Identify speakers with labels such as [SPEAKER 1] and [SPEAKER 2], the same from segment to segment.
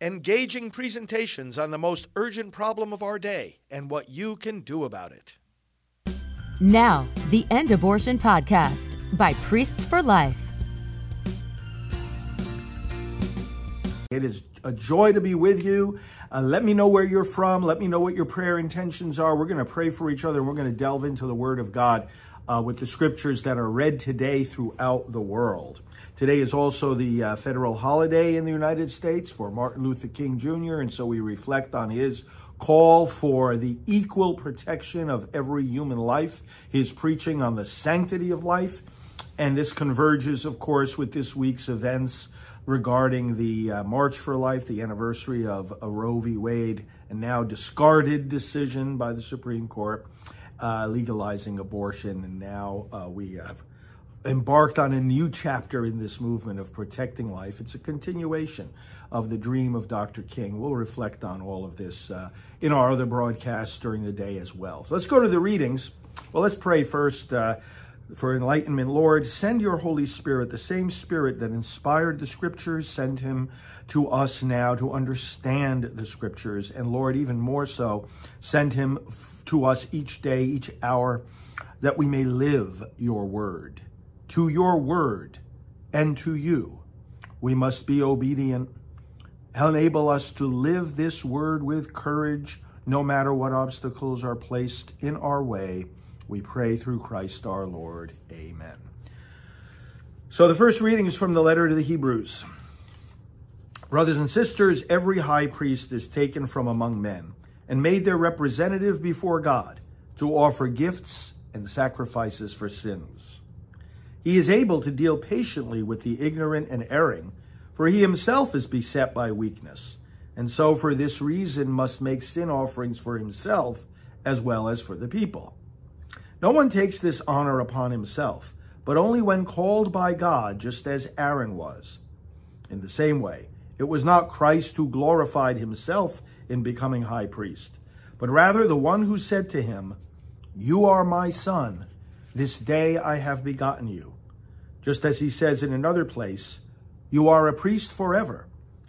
[SPEAKER 1] engaging presentations on the most urgent problem of our day and what you can do about it.
[SPEAKER 2] Now, the End Abortion Podcast by Priests for Life.
[SPEAKER 3] It is a joy to be with you. Uh, let me know where you're from. Let me know what your prayer intentions are. We're going to pray for each other and we're going to delve into the Word of God uh, with the scriptures that are read today throughout the world. Today is also the uh, federal holiday in the United States for Martin Luther King Jr., and so we reflect on his call for the equal protection of every human life, his preaching on the sanctity of life. And this converges, of course, with this week's events regarding the uh, March for Life, the anniversary of a Roe v. Wade, and now discarded decision by the Supreme Court uh, legalizing abortion. And now uh, we have embarked on a new chapter in this movement of protecting life. It's a continuation of the dream of Dr. King. We'll reflect on all of this uh, in our other broadcasts during the day as well. So let's go to the readings. Well, let's pray first uh, for enlightenment. Lord, send your Holy Spirit, the same Spirit that inspired the scriptures, send him to us now to understand the scriptures. And Lord, even more so, send him to us each day, each hour, that we may live your word to your word and to you. We must be obedient. Enable us to live this word with courage, no matter what obstacles are placed in our way. We pray through Christ our Lord. Amen. So the first reading is from the letter to the Hebrews. Brothers and sisters, every high priest is taken from among men and made their representative before God to offer gifts and sacrifices for sins. He is able to deal patiently with the ignorant and erring, for he himself is beset by weakness, and so for this reason must make sin offerings for himself as well as for the people. No one takes this honor upon himself, but only when called by God, just as Aaron was. In the same way, it was not Christ who glorified himself in becoming high priest, but rather the one who said to him, You are my son. This day I have begotten you. Just as he says in another place, You are a priest forever,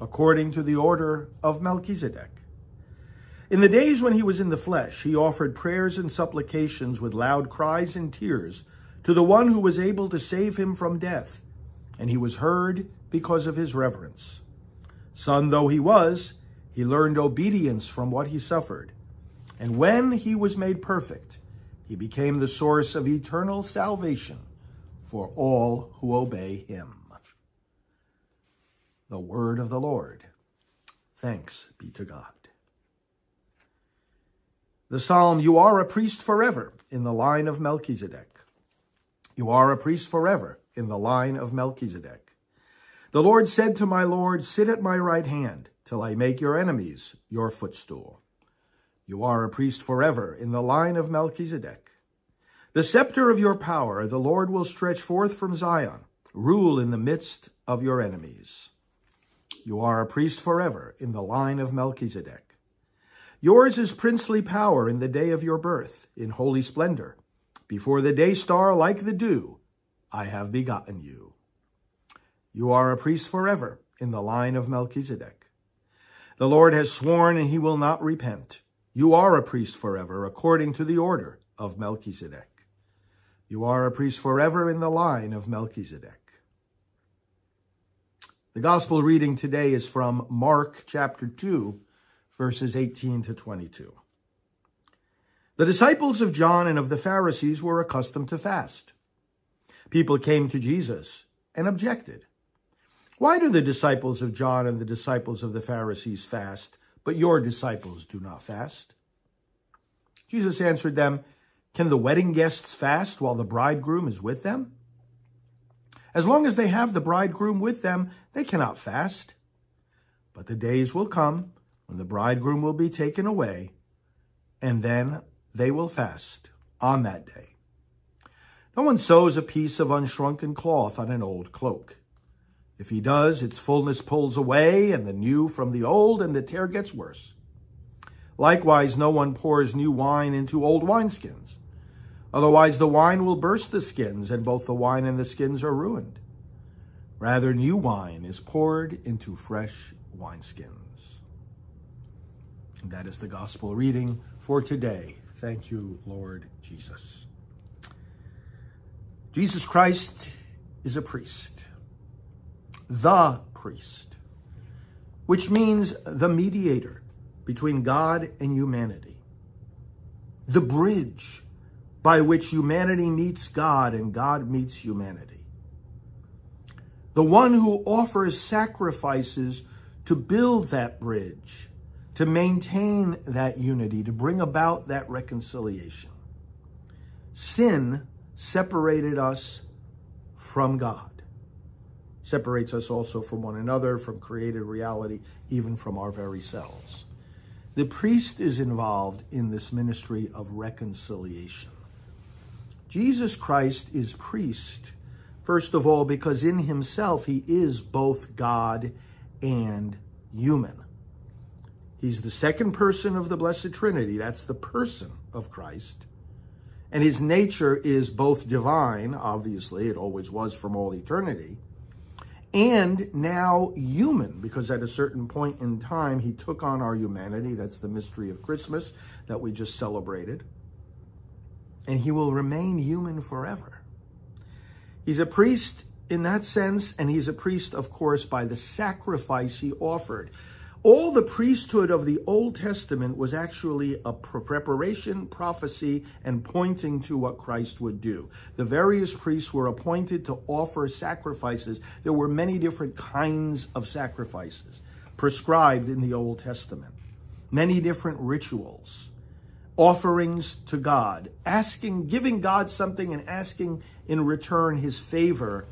[SPEAKER 3] according to the order of Melchizedek. In the days when he was in the flesh, he offered prayers and supplications with loud cries and tears to the one who was able to save him from death, and he was heard because of his reverence. Son though he was, he learned obedience from what he suffered. And when he was made perfect, he became the source of eternal salvation for all who obey him. The word of the Lord. Thanks be to God. The psalm, You are a priest forever in the line of Melchizedek. You are a priest forever in the line of Melchizedek. The Lord said to my Lord, Sit at my right hand till I make your enemies your footstool. You are a priest forever in the line of Melchizedek. The scepter of your power the Lord will stretch forth from Zion. Rule in the midst of your enemies. You are a priest forever in the line of Melchizedek. Yours is princely power in the day of your birth, in holy splendor. Before the day star like the dew, I have begotten you. You are a priest forever in the line of Melchizedek. The Lord has sworn and he will not repent. You are a priest forever, according to the order of Melchizedek. You are a priest forever in the line of Melchizedek. The gospel reading today is from Mark chapter 2, verses 18 to 22. The disciples of John and of the Pharisees were accustomed to fast. People came to Jesus and objected. Why do the disciples of John and the disciples of the Pharisees fast, but your disciples do not fast? Jesus answered them, Can the wedding guests fast while the bridegroom is with them? As long as they have the bridegroom with them, they cannot fast. But the days will come when the bridegroom will be taken away, and then they will fast on that day. No one sews a piece of unshrunken cloth on an old cloak. If he does, its fullness pulls away, and the new from the old, and the tear gets worse. Likewise, no one pours new wine into old wineskins. Otherwise, the wine will burst the skins, and both the wine and the skins are ruined. Rather, new wine is poured into fresh wineskins. That is the gospel reading for today. Thank you, Lord Jesus. Jesus Christ is a priest, the priest, which means the mediator between God and humanity, the bridge by which humanity meets God and God meets humanity, the one who offers sacrifices to build that bridge, to maintain that unity, to bring about that reconciliation. Sin separated us from God separates us also from one another, from created reality, even from our very selves. The priest is involved in this ministry of reconciliation. Jesus Christ is priest, first of all, because in himself he is both God and human. He's the second person of the Blessed Trinity. That's the person of Christ. And his nature is both divine, obviously, it always was from all eternity, and now human, because at a certain point in time, he took on our humanity. That's the mystery of Christmas that we just celebrated. And he will remain human forever. He's a priest in that sense, and he's a priest, of course, by the sacrifice he offered. All the priesthood of the Old Testament was actually a preparation, prophecy, and pointing to what Christ would do. The various priests were appointed to offer sacrifices. There were many different kinds of sacrifices prescribed in the Old Testament, many different rituals, offerings to God, asking, giving God something and asking in return his favor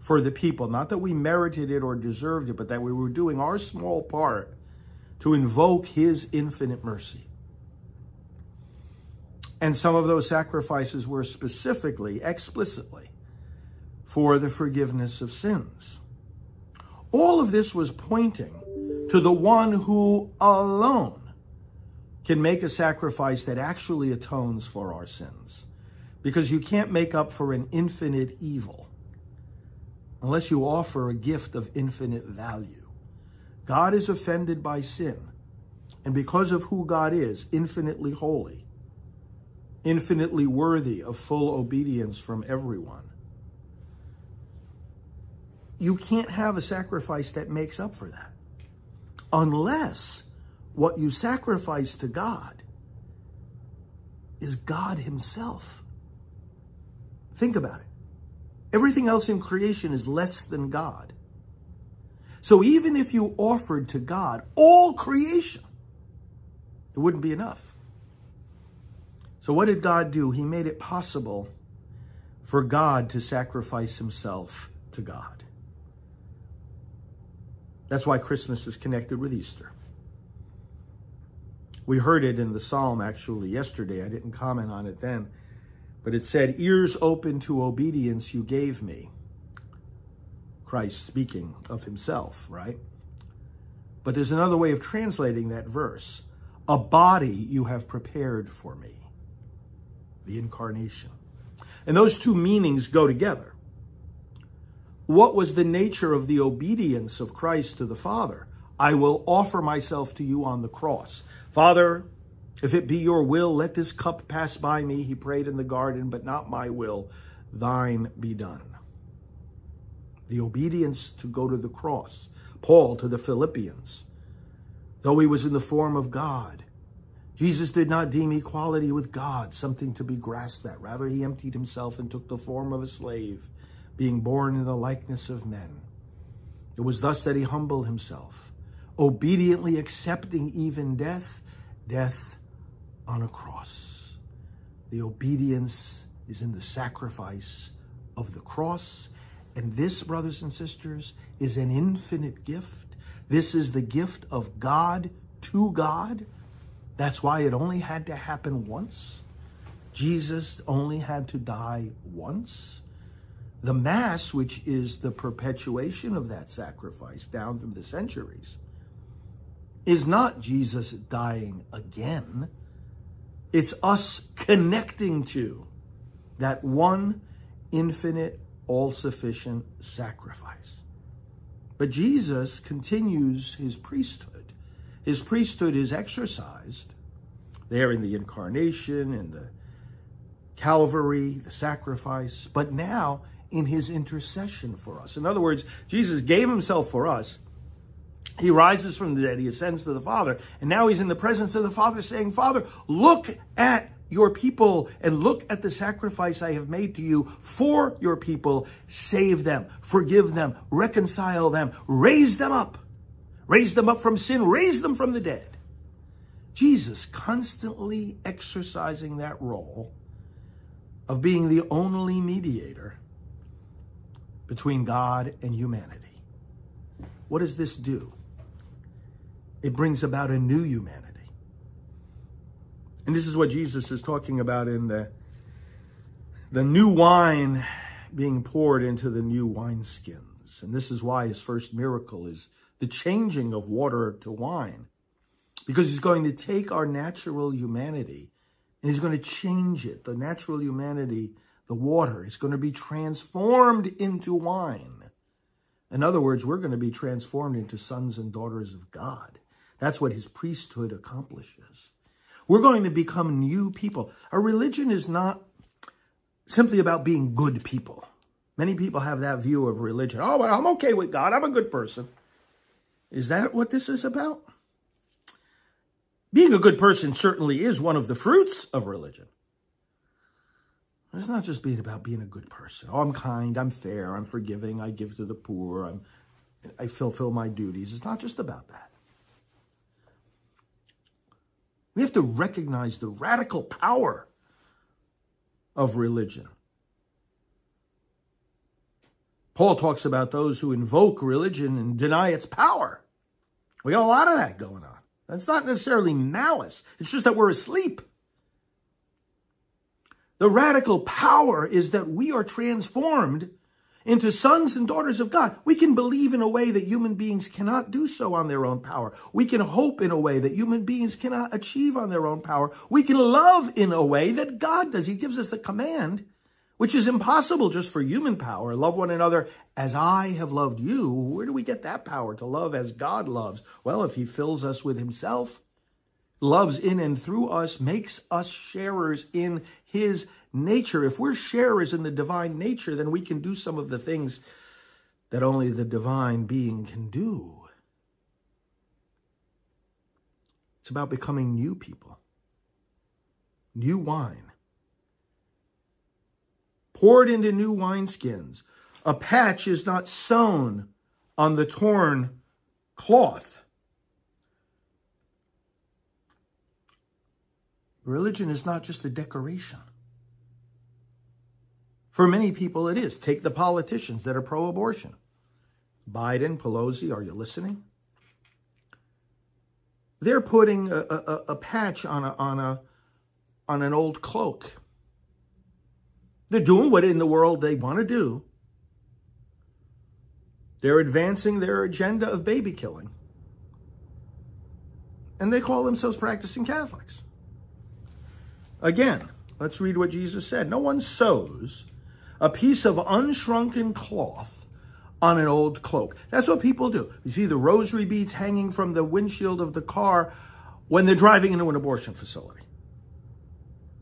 [SPEAKER 3] for the people. Not that we merited it or deserved it, but that we were doing our small part to invoke his infinite mercy. And some of those sacrifices were specifically, explicitly, for the forgiveness of sins. All of this was pointing to the one who alone can make a sacrifice that actually atones for our sins. Because you can't make up for an infinite evil unless you offer a gift of infinite value. God is offended by sin. And because of who God is, infinitely holy, infinitely worthy of full obedience from everyone, you can't have a sacrifice that makes up for that. Unless what you sacrifice to God is God Himself. Think about it. Everything else in creation is less than God. So even if you offered to God all creation, it wouldn't be enough. So what did God do? He made it possible for God to sacrifice himself to God. That's why Christmas is connected with Easter. We heard it in the psalm actually yesterday. I didn't comment on it then. But it said, Ears open to obedience you gave me. Christ speaking of himself, right? But there's another way of translating that verse. A body you have prepared for me. The incarnation. And those two meanings go together. What was the nature of the obedience of Christ to the Father? I will offer myself to you on the cross. Father, if it be your will, let this cup pass by me, he prayed in the garden, but not my will, thine be done the obedience to go to the cross. Paul to the Philippians, though he was in the form of God, Jesus did not deem equality with God something to be grasped at. Rather, he emptied himself and took the form of a slave, being born in the likeness of men. It was thus that he humbled himself, obediently accepting even death, death on a cross. The obedience is in the sacrifice of the cross and this, brothers and sisters, is an infinite gift. This is the gift of God to God. That's why it only had to happen once. Jesus only had to die once. The Mass, which is the perpetuation of that sacrifice down through the centuries, is not Jesus dying again. It's us connecting to that one infinite all sufficient sacrifice. But Jesus continues his priesthood. His priesthood is exercised there in the incarnation and the Calvary, the sacrifice, but now in his intercession for us. In other words, Jesus gave himself for us. He rises from the dead, he ascends to the Father, and now he's in the presence of the Father saying, Father, look at your people and look at the sacrifice I have made to you for your people. Save them, forgive them, reconcile them, raise them up. Raise them up from sin, raise them from the dead. Jesus constantly exercising that role of being the only mediator between God and humanity. What does this do? It brings about a new humanity. And this is what Jesus is talking about in the, the new wine being poured into the new wineskins. And this is why his first miracle is the changing of water to wine. Because he's going to take our natural humanity and he's going to change it. The natural humanity, the water, is going to be transformed into wine. In other words, we're going to be transformed into sons and daughters of God. That's what his priesthood accomplishes. We're going to become new people. Our religion is not simply about being good people. Many people have that view of religion. Oh, well, I'm okay with God. I'm a good person. Is that what this is about? Being a good person certainly is one of the fruits of religion. It's not just being about being a good person. Oh, I'm kind, I'm fair, I'm forgiving, I give to the poor, I'm, I fulfill my duties. It's not just about that. We have to recognize the radical power of religion. Paul talks about those who invoke religion and deny its power. We got a lot of that going on. That's not necessarily malice, it's just that we're asleep. The radical power is that we are transformed into sons and daughters of God. We can believe in a way that human beings cannot do so on their own power. We can hope in a way that human beings cannot achieve on their own power. We can love in a way that God does. He gives us a command, which is impossible just for human power. Love one another as I have loved you. Where do we get that power to love as God loves? Well, if he fills us with himself, loves in and through us, makes us sharers in his nature. If we're sharers in the divine nature, then we can do some of the things that only the divine being can do. It's about becoming new people, new wine, poured into new wineskins. A patch is not sewn on the torn cloth. Religion is not just a decoration. For many people, it is. Take the politicians that are pro abortion. Biden, Pelosi, are you listening? They're putting a, a, a, patch on a, on, a, on an old cloak. They're doing what in the world they want to do. They're advancing their agenda of baby killing. And they call themselves practicing Catholics. Again, let's read what Jesus said. No one sews a piece of unshrunken cloth on an old cloak. That's what people do. You see the rosary beads hanging from the windshield of the car when they're driving into an abortion facility.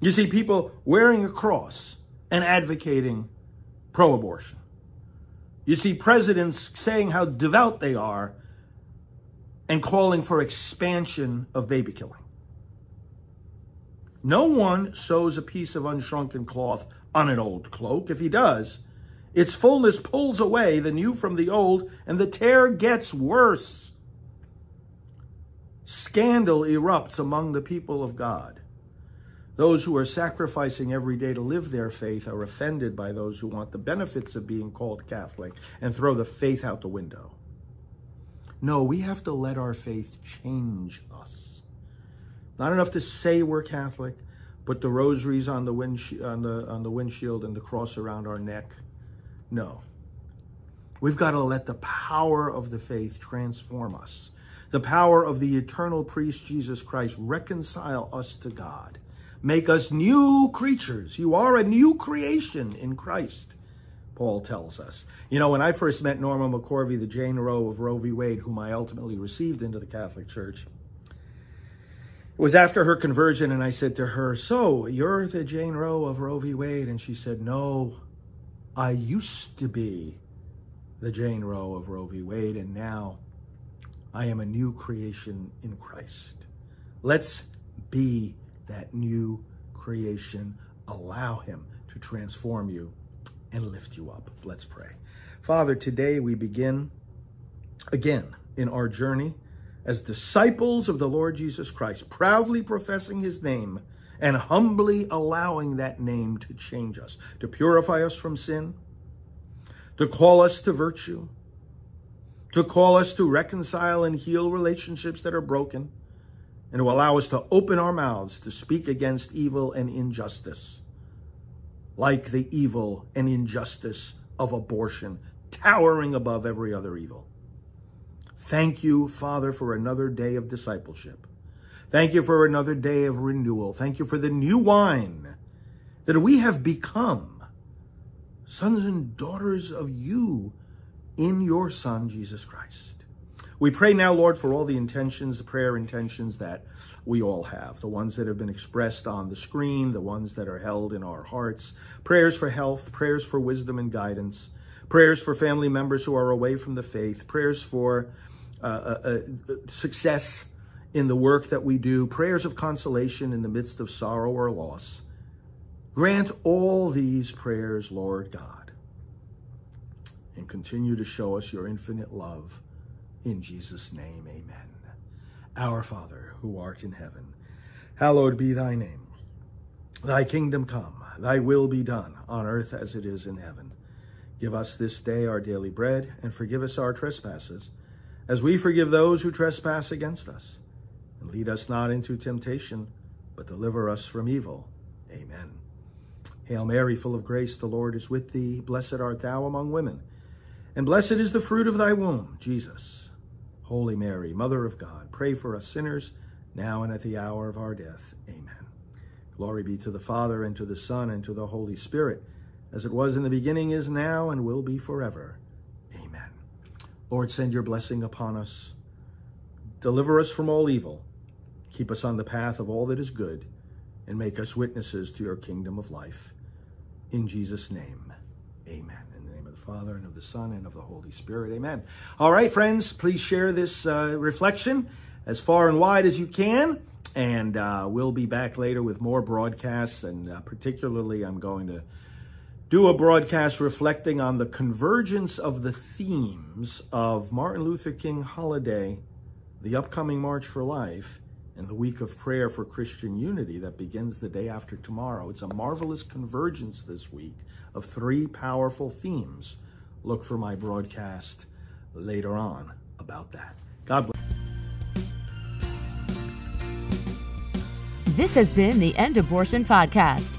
[SPEAKER 3] You see people wearing a cross and advocating pro abortion. You see presidents saying how devout they are and calling for expansion of baby killing. No one sews a piece of unshrunken cloth on an old cloak. If he does, its fullness pulls away the new from the old, and the tear gets worse. Scandal erupts among the people of God. Those who are sacrificing every day to live their faith are offended by those who want the benefits of being called Catholic and throw the faith out the window. No, we have to let our faith change us. Not enough to say we're Catholic, put the rosaries on the, wind, on, the, on the windshield and the cross around our neck. No. We've got to let the power of the faith transform us. The power of the eternal priest, Jesus Christ, reconcile us to God. Make us new creatures. You are a new creation in Christ. Paul tells us. You know, when I first met Norma McCorvey, the Jane Roe of Roe v. Wade, whom I ultimately received into the Catholic Church, it was after her conversion, and I said to her, So, you're the Jane Roe of Roe v. Wade? And she said, No, I used to be the Jane Roe of Roe v. Wade, and now I am a new creation in Christ. Let's be that new creation. Allow Him to transform you and lift you up. Let's pray. Father, today we begin again in our journey as disciples of the Lord Jesus Christ, proudly professing his name and humbly allowing that name to change us, to purify us from sin, to call us to virtue, to call us to reconcile and heal relationships that are broken, and to allow us to open our mouths to speak against evil and injustice, like the evil and injustice of abortion, towering above every other evil. Thank you, Father, for another day of discipleship. Thank you for another day of renewal. Thank you for the new wine that we have become sons and daughters of you in your Son, Jesus Christ. We pray now, Lord, for all the intentions, the prayer intentions that we all have, the ones that have been expressed on the screen, the ones that are held in our hearts, prayers for health, prayers for wisdom and guidance, prayers for family members who are away from the faith, prayers for uh, success in the work that we do, prayers of consolation in the midst of sorrow or loss. Grant all these prayers, Lord God, and continue to show us your infinite love. In Jesus' name, amen. Our Father, who art in heaven, hallowed be thy name. Thy kingdom come, thy will be done, on earth as it is in heaven. Give us this day our daily bread, and forgive us our trespasses as we forgive those who trespass against us. And lead us not into temptation, but deliver us from evil. Amen. Hail Mary, full of grace, the Lord is with thee. Blessed art thou among women, and blessed is the fruit of thy womb, Jesus. Holy Mary, Mother of God, pray for us sinners, now and at the hour of our death. Amen. Glory be to the Father, and to the Son, and to the Holy Spirit, as it was in the beginning, is now, and will be forever. Lord, send your blessing upon us. Deliver us from all evil. Keep us on the path of all that is good, and make us witnesses to your kingdom of life. In Jesus' name, amen. In the name of the Father, and of the Son, and of the Holy Spirit, amen. All right, friends, please share this uh, reflection as far and wide as you can. And uh, we'll be back later with more broadcasts, and uh, particularly, I'm going to do a broadcast reflecting on the convergence of the themes of Martin Luther King holiday, the upcoming March for Life, and the week of prayer for Christian unity that begins the day after tomorrow. It's a marvelous convergence this week of three powerful themes. Look for my broadcast later on about that. God bless.
[SPEAKER 2] This has been the End Abortion Podcast.